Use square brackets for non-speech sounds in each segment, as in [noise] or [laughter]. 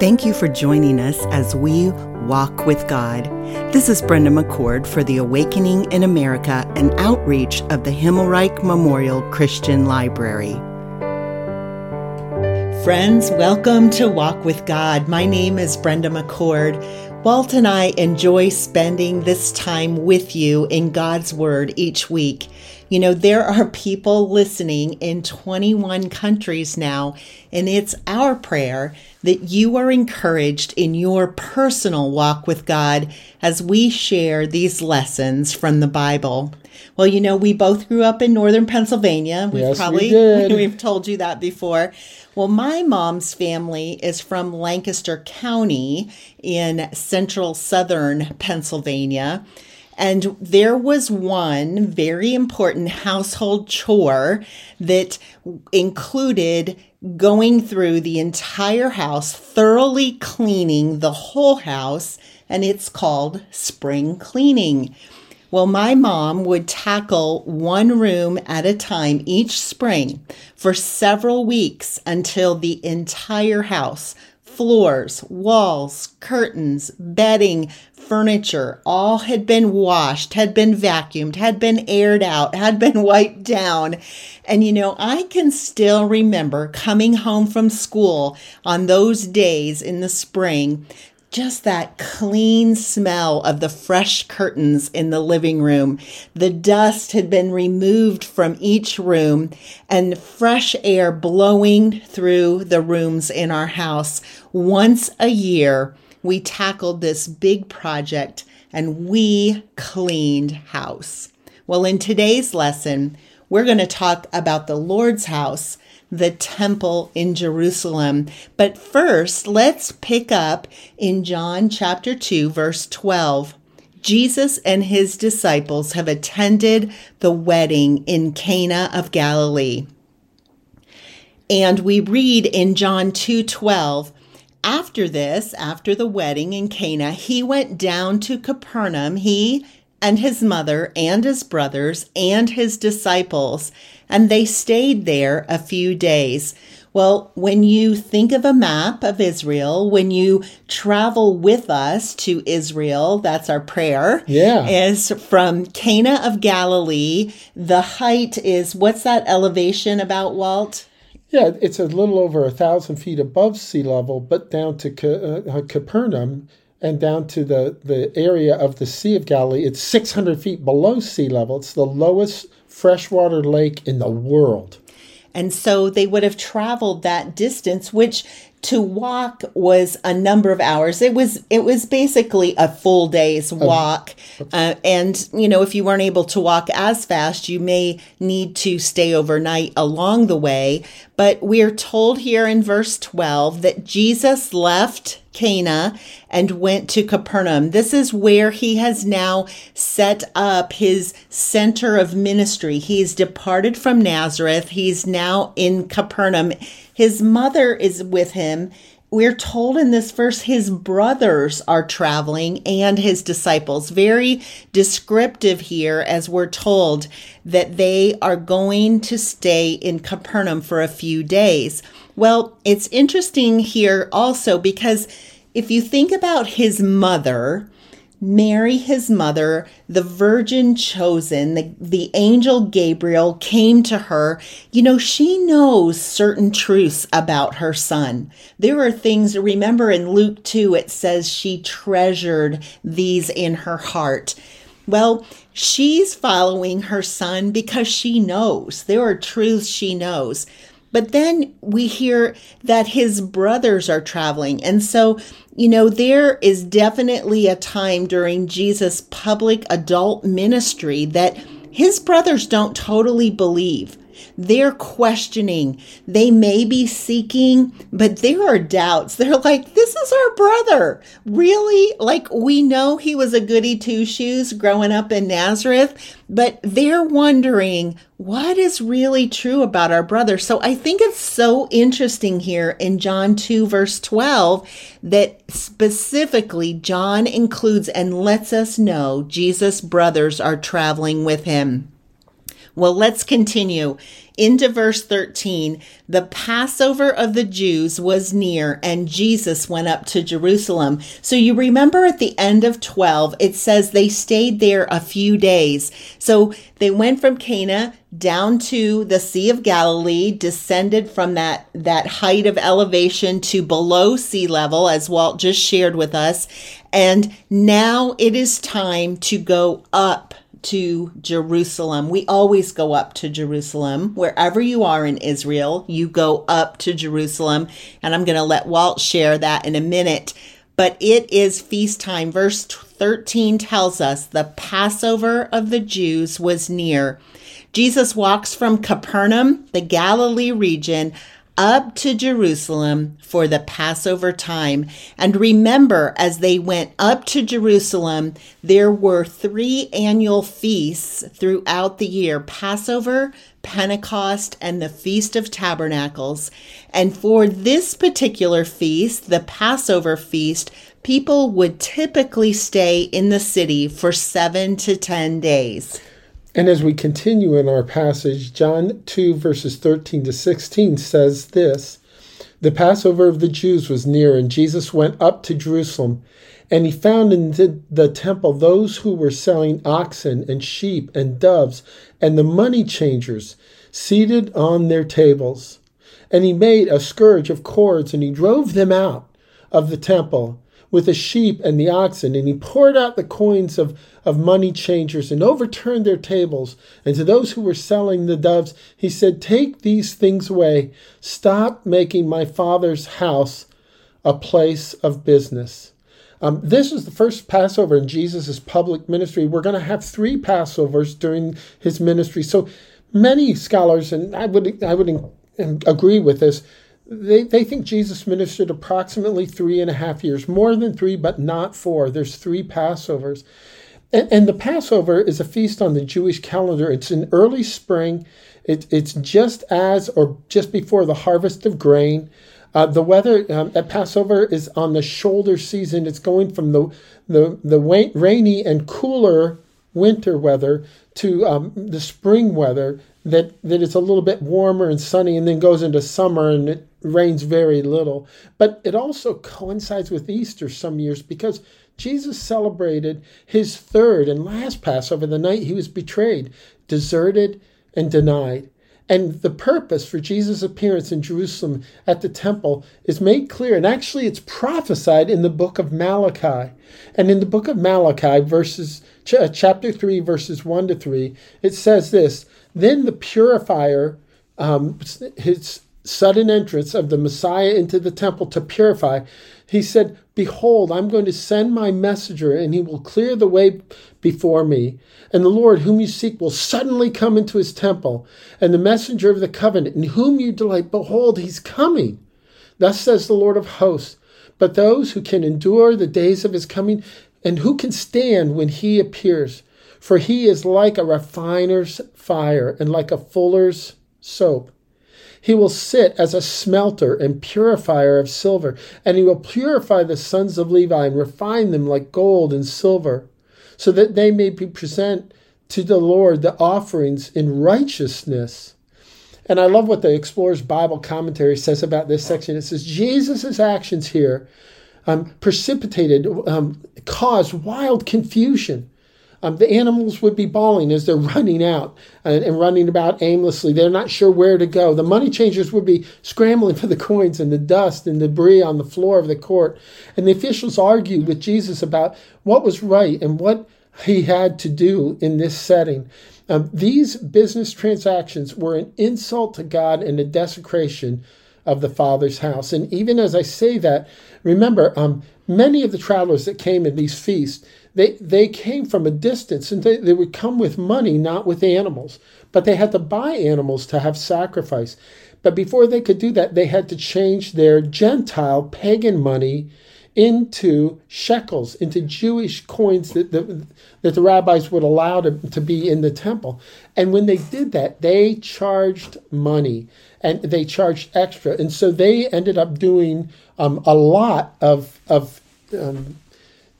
Thank you for joining us as we walk with God. This is Brenda McCord for the Awakening in America, an outreach of the Himmelreich Memorial Christian Library. Friends, welcome to Walk with God. My name is Brenda McCord. Walt and I enjoy spending this time with you in God's Word each week. You know, there are people listening in 21 countries now, and it's our prayer that you are encouraged in your personal walk with God as we share these lessons from the Bible. Well, you know, we both grew up in northern Pennsylvania. We've yes, probably we [laughs] did. we've told you that before. Well, my mom's family is from Lancaster County in central southern Pennsylvania. And there was one very important household chore that included going through the entire house, thoroughly cleaning the whole house, and it's called spring cleaning. Well, my mom would tackle one room at a time each spring for several weeks until the entire house floors, walls, curtains, bedding, furniture, all had been washed, had been vacuumed, had been aired out, had been [laughs] wiped down. And you know, I can still remember coming home from school on those days in the spring just that clean smell of the fresh curtains in the living room. The dust had been removed from each room and fresh air blowing through the rooms in our house. Once a year, we tackled this big project and we cleaned house. Well, in today's lesson, we're going to talk about the Lord's house the temple in Jerusalem. But first, let's pick up in John chapter 2, verse 12. Jesus and his disciples have attended the wedding in Cana of Galilee. And we read in John 2:12, after this, after the wedding in Cana, he went down to Capernaum, he and his mother and his brothers and his disciples, and they stayed there a few days. Well, when you think of a map of Israel, when you travel with us to Israel, that's our prayer. Yeah. Is from Cana of Galilee. The height is what's that elevation about, Walt? Yeah, it's a little over a thousand feet above sea level, but down to uh, Capernaum and down to the, the area of the Sea of Galilee, it's 600 feet below sea level. It's the lowest freshwater lake in the world. And so they would have traveled that distance, which to walk was a number of hours. It was it was basically a full day's walk, uh, and you know if you weren't able to walk as fast, you may need to stay overnight along the way. But we're told here in verse twelve that Jesus left Cana and went to Capernaum. This is where he has now set up his center of ministry. He's departed from Nazareth. He's now in Capernaum his mother is with him. We're told in this verse his brothers are traveling and his disciples. Very descriptive here, as we're told that they are going to stay in Capernaum for a few days. Well, it's interesting here also because if you think about his mother, Mary, his mother, the virgin chosen, the, the angel Gabriel came to her. You know, she knows certain truths about her son. There are things, remember in Luke 2, it says she treasured these in her heart. Well, she's following her son because she knows. There are truths she knows. But then we hear that his brothers are traveling. And so, you know, there is definitely a time during Jesus' public adult ministry that his brothers don't totally believe. They're questioning. They may be seeking, but there are doubts. They're like, this is our brother. Really? Like, we know he was a goody two shoes growing up in Nazareth, but they're wondering what is really true about our brother. So I think it's so interesting here in John 2, verse 12, that specifically John includes and lets us know Jesus' brothers are traveling with him. Well, let's continue. Into verse 13 the Passover of the Jews was near, and Jesus went up to Jerusalem. So you remember at the end of 12, it says they stayed there a few days. So they went from Cana down to the Sea of Galilee, descended from that, that height of elevation to below sea level, as Walt just shared with us. And now it is time to go up to Jerusalem. We always go up to Jerusalem. Wherever you are in Israel, you go up to Jerusalem. And I'm going to let Walt share that in a minute. But it is feast time. Verse 13 tells us the Passover of the Jews was near. Jesus walks from Capernaum, the Galilee region, up to Jerusalem for the Passover time. And remember, as they went up to Jerusalem, there were three annual feasts throughout the year Passover, Pentecost, and the Feast of Tabernacles. And for this particular feast, the Passover feast, people would typically stay in the city for seven to ten days. And as we continue in our passage, John 2, verses 13 to 16 says this The Passover of the Jews was near, and Jesus went up to Jerusalem. And he found in the temple those who were selling oxen and sheep and doves, and the money changers seated on their tables. And he made a scourge of cords, and he drove them out of the temple with the sheep and the oxen, and he poured out the coins of, of money changers and overturned their tables. And to those who were selling the doves, he said, Take these things away. Stop making my father's house a place of business. Um, this is the first Passover in Jesus' public ministry. We're going to have three Passovers during his ministry. So many scholars, and I would I would agree with this, they, they think Jesus ministered approximately three and a half years, more than three, but not four. There's three Passovers. And, and the Passover is a feast on the Jewish calendar. It's in early spring. It, it's just as or just before the harvest of grain. Uh, the weather um, at Passover is on the shoulder season. It's going from the, the, the rainy and cooler winter weather to um, the spring weather that, that it's a little bit warmer and sunny and then goes into summer and it rains very little. But it also coincides with Easter some years because Jesus celebrated his third and last Passover the night he was betrayed, deserted, and denied. And the purpose for Jesus' appearance in Jerusalem at the temple is made clear. And actually, it's prophesied in the book of Malachi. And in the book of Malachi, verses ch- chapter 3, verses 1 to 3, it says this Then the purifier, um, his sudden entrance of the Messiah into the temple to purify, he said, Behold, I'm going to send my messenger, and he will clear the way before me. And the Lord, whom you seek, will suddenly come into his temple. And the messenger of the covenant, in whom you delight, behold, he's coming. Thus says the Lord of hosts. But those who can endure the days of his coming, and who can stand when he appears, for he is like a refiner's fire and like a fuller's soap. He will sit as a smelter and purifier of silver, and he will purify the sons of Levi and refine them like gold and silver, so that they may be present to the Lord the offerings in righteousness. And I love what the Explorer's Bible commentary says about this section. It says Jesus' actions here um, precipitated, um, caused wild confusion um, the animals would be bawling as they're [laughs] running out and, and, running about aimlessly. They're not sure where to go. The money changers would be scrambling [laughs] for the coins and the dust and debris on the floor of the court. And the officials argued with Jesus about what was right and what he had to do in this setting. Um, these business transactions were an insult to God and a desecration of the Father's house. And even as I say that, remember, um, many of the travelers that came in these feasts they, they came from a distance and they, they would come with money, not with animals. But they had to buy animals to have sacrifice. But before they could do that, they had to change their Gentile pagan money into shekels, into Jewish coins that the, that the rabbis would allow to, to be in the temple. And when they did that, they charged money and they charged extra. And so they ended up doing um, a lot of, of um,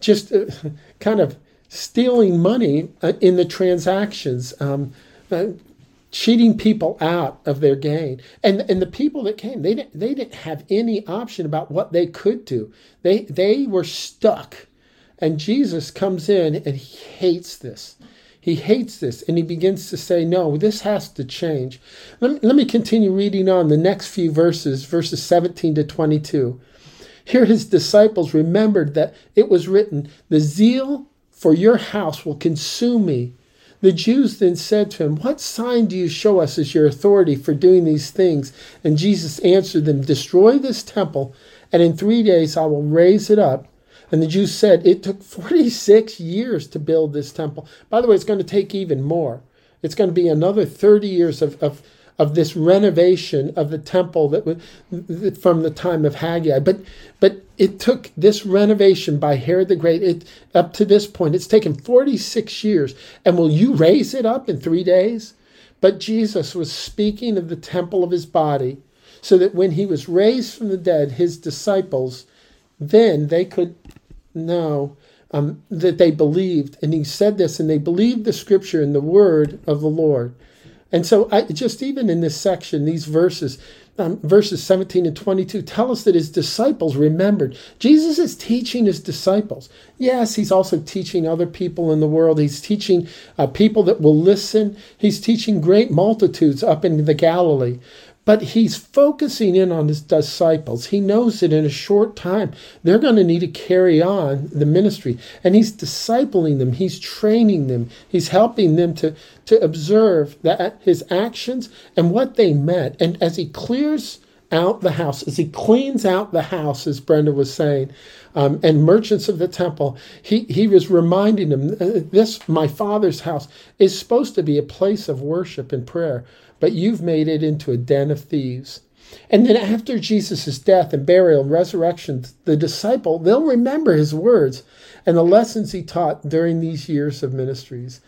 just uh, [laughs] kind of stealing money uh, in the transactions. Um, uh, cheating people out of their gain. And and the people that came, they didn't they didn't have any option about what they could do. They they were stuck. And Jesus comes in and he hates this. He hates this and he begins to say, No, this has to change. Let me, let me continue reading on the next few verses, verses 17 to 22. Here his disciples remembered that it was written, The zeal for your house will consume me. The Jews then said to him, What sign do you show us as your authority for doing these things? And Jesus answered them, Destroy this temple, and in three days I will raise it up. And the Jews said, It took 46 years to build this temple. By the way, it's going to take even more. It's going to be another 30 years of, of of this renovation of the temple that was from the time of Haggai. But but it took this renovation by Herod the Great it, up to this point. It's taken 46 years. And will you raise it up in three days? But Jesus was speaking of the temple of his body, so that when he was raised from the dead, his disciples, then they could know um, that they believed. And he said this, and they believed the scripture and the word of the Lord. And so, I, just even in this section, these verses, um, verses 17 and 22, tell us that his disciples remembered. Jesus is teaching his disciples. Yes, he's also teaching other people in the world. He's teaching uh, people that will listen. He's teaching great multitudes up in the Galilee. But he's focusing in on his disciples. He knows that in a short time they're going to need to carry on the ministry. And he's discipling them, he's training them, he's helping them to, to observe that his actions and what they meant. And as he clears out the house, as he cleans out the house, as Brenda was saying, um, and merchants of the temple, he, he was reminding them uh, this, my father's house, is supposed to be a place of worship and prayer but you've made it into a den of thieves. And then after Jesus' death and burial and resurrection, the disciple, they'll remember his words and the lessons he taught during these years of ministries.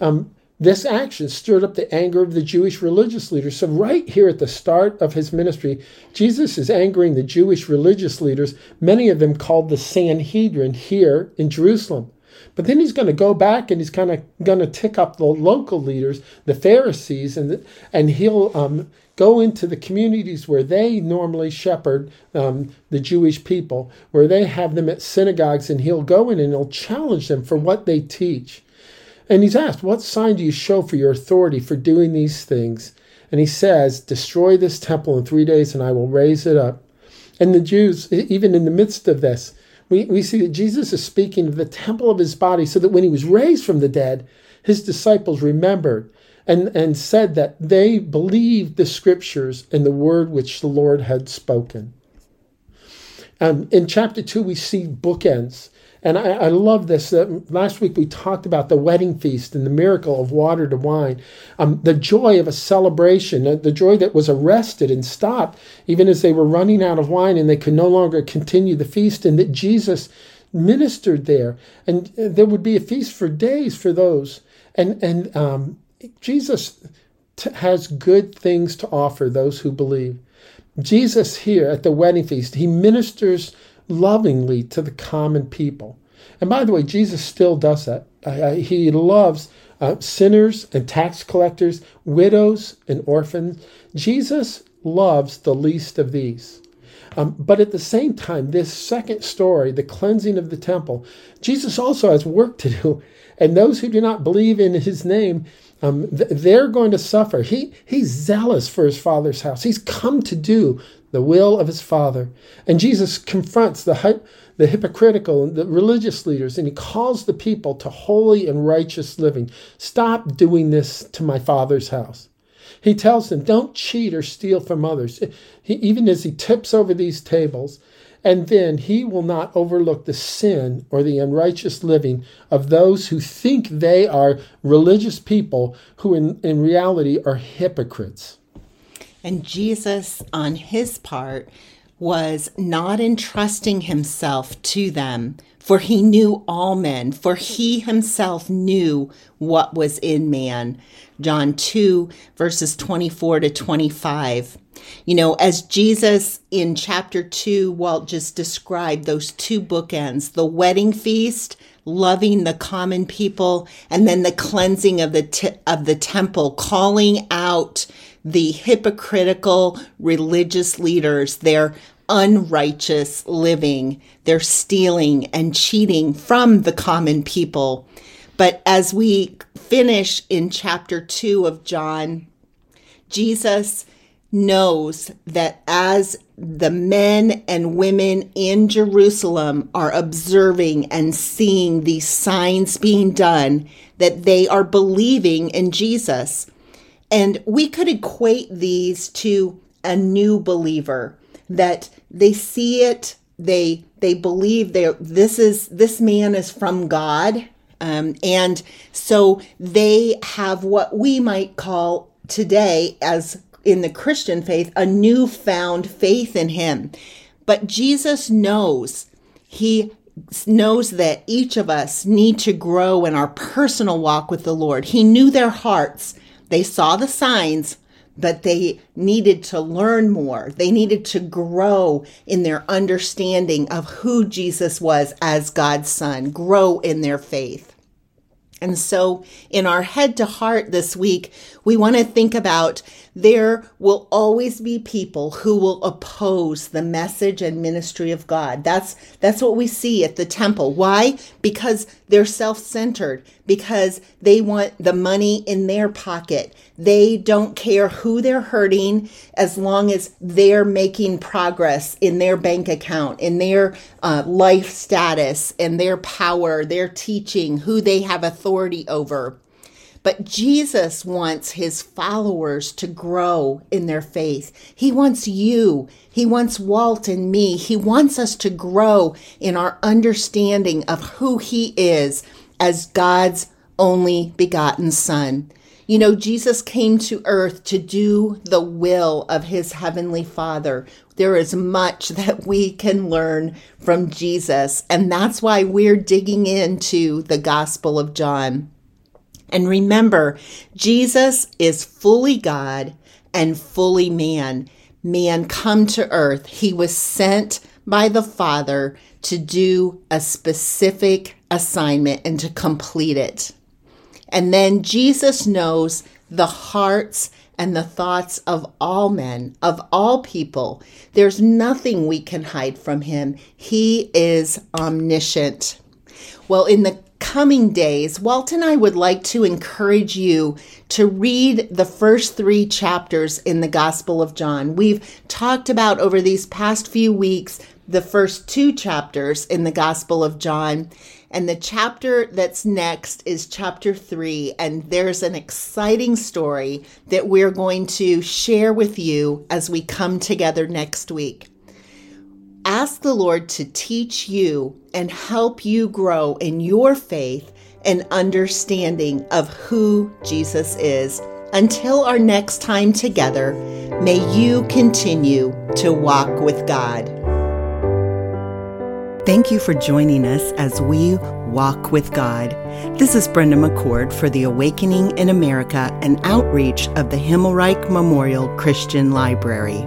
Um, this action stirred up the anger of the Jewish religious leaders. So, right here at the start of his ministry, Jesus is angering the Jewish religious leaders, many of them called the Sanhedrin here in Jerusalem. But then he's going to go back and he's kind of going to tick up the local leaders, the Pharisees, and and he'll um, go into the communities where they normally shepherd um, the Jewish people, where they have them at synagogues, and he'll go in and he'll challenge them for what they teach. And he's asked, What sign do you show for your authority for doing these things? And he says, Destroy this temple in three days, and I will raise it up. And the Jews, even in the midst of this, we, we see that Jesus is speaking of the temple of his body so that when he was raised from the dead, his disciples remembered and, and said that they believed the scriptures and the word which the Lord had spoken. Um, in chapter 2, we see bookends. And I, I love this. Uh, last week we talked about the wedding feast and the miracle of water to wine, um, the joy of a celebration, uh, the joy that was arrested and stopped even as they were running out of wine and they could no longer continue the feast, and that Jesus ministered there. And uh, there would be a feast for days for those. And, and um, Jesus t- has good things to offer those who believe. Jesus here at the wedding feast, he ministers lovingly to the common people. And by the way, Jesus still does that. He loves uh, sinners and tax collectors, widows and orphans. Jesus loves the least of these. Um, but at the same time, this second story, the cleansing of the temple, Jesus also has work to do. [laughs] And those who do not believe in his name, um, they're going to suffer. He, he's zealous for his father's house. He's come to do the will of his father. And Jesus confronts the, the hypocritical and the religious leaders, and he calls the people to holy and righteous living. Stop doing this to my father's house. He tells them, don't cheat or steal from others. He, even as he tips over these tables, and then he will not overlook the sin or the unrighteous living of those who think they are religious people who in, in reality are hypocrites. And Jesus, on his part, was not entrusting himself to them, for he knew all men, for he himself knew what was in man. John 2, verses 24 to 25. You know, as Jesus in chapter 2, Walt just described those two bookends the wedding feast, loving the common people, and then the cleansing of the, of the temple, calling out the hypocritical religious leaders, their unrighteous living, their stealing and cheating from the common people. But as we finish in chapter 2 of John, Jesus knows that as the men and women in Jerusalem are observing and seeing these signs being done, that they are believing in Jesus. And we could equate these to a new believer that they see it, they they believe this is this man is from God. Um, and so they have what we might call today as in the Christian faith, a newfound faith in him. But Jesus knows, he knows that each of us need to grow in our personal walk with the Lord. He knew their hearts. They saw the signs, but they needed to learn more. They needed to grow in their understanding of who Jesus was as God's son, grow in their faith. And so, in our head to heart this week, we want to think about there will always be people who will oppose the message and ministry of God. That's that's what we see at the temple. Why? Because they're self-centered, because they want the money in their pocket. They don't care who they're hurting as long as they're making progress in their bank account, in their uh, life status, in their power, their teaching, who they have authority over. But Jesus wants his followers to grow in their faith. He wants you. He wants Walt and me. He wants us to grow in our understanding of who he is as God's only begotten Son. You know, Jesus came to earth to do the will of his heavenly Father. There is much that we can learn from Jesus, and that's why we're digging into the Gospel of John. And remember, Jesus is fully God and fully man. Man come to earth. He was sent by the Father to do a specific assignment and to complete it. And then Jesus knows the hearts and the thoughts of all men, of all people. There's nothing we can hide from him. He is omniscient. Well, in the coming days, Walt and I would like to encourage you to read the first three chapters in the Gospel of John. We've talked about over these past few weeks the first two chapters in the Gospel of John. And the chapter that's next is chapter three. And there's an exciting story that we're going to share with you as we come together next week. Ask the Lord to teach you and help you grow in your faith and understanding of who Jesus is. Until our next time together, may you continue to walk with God. Thank you for joining us as we walk with God. This is Brenda McCord for the Awakening in America and outreach of the Himmelreich Memorial Christian Library.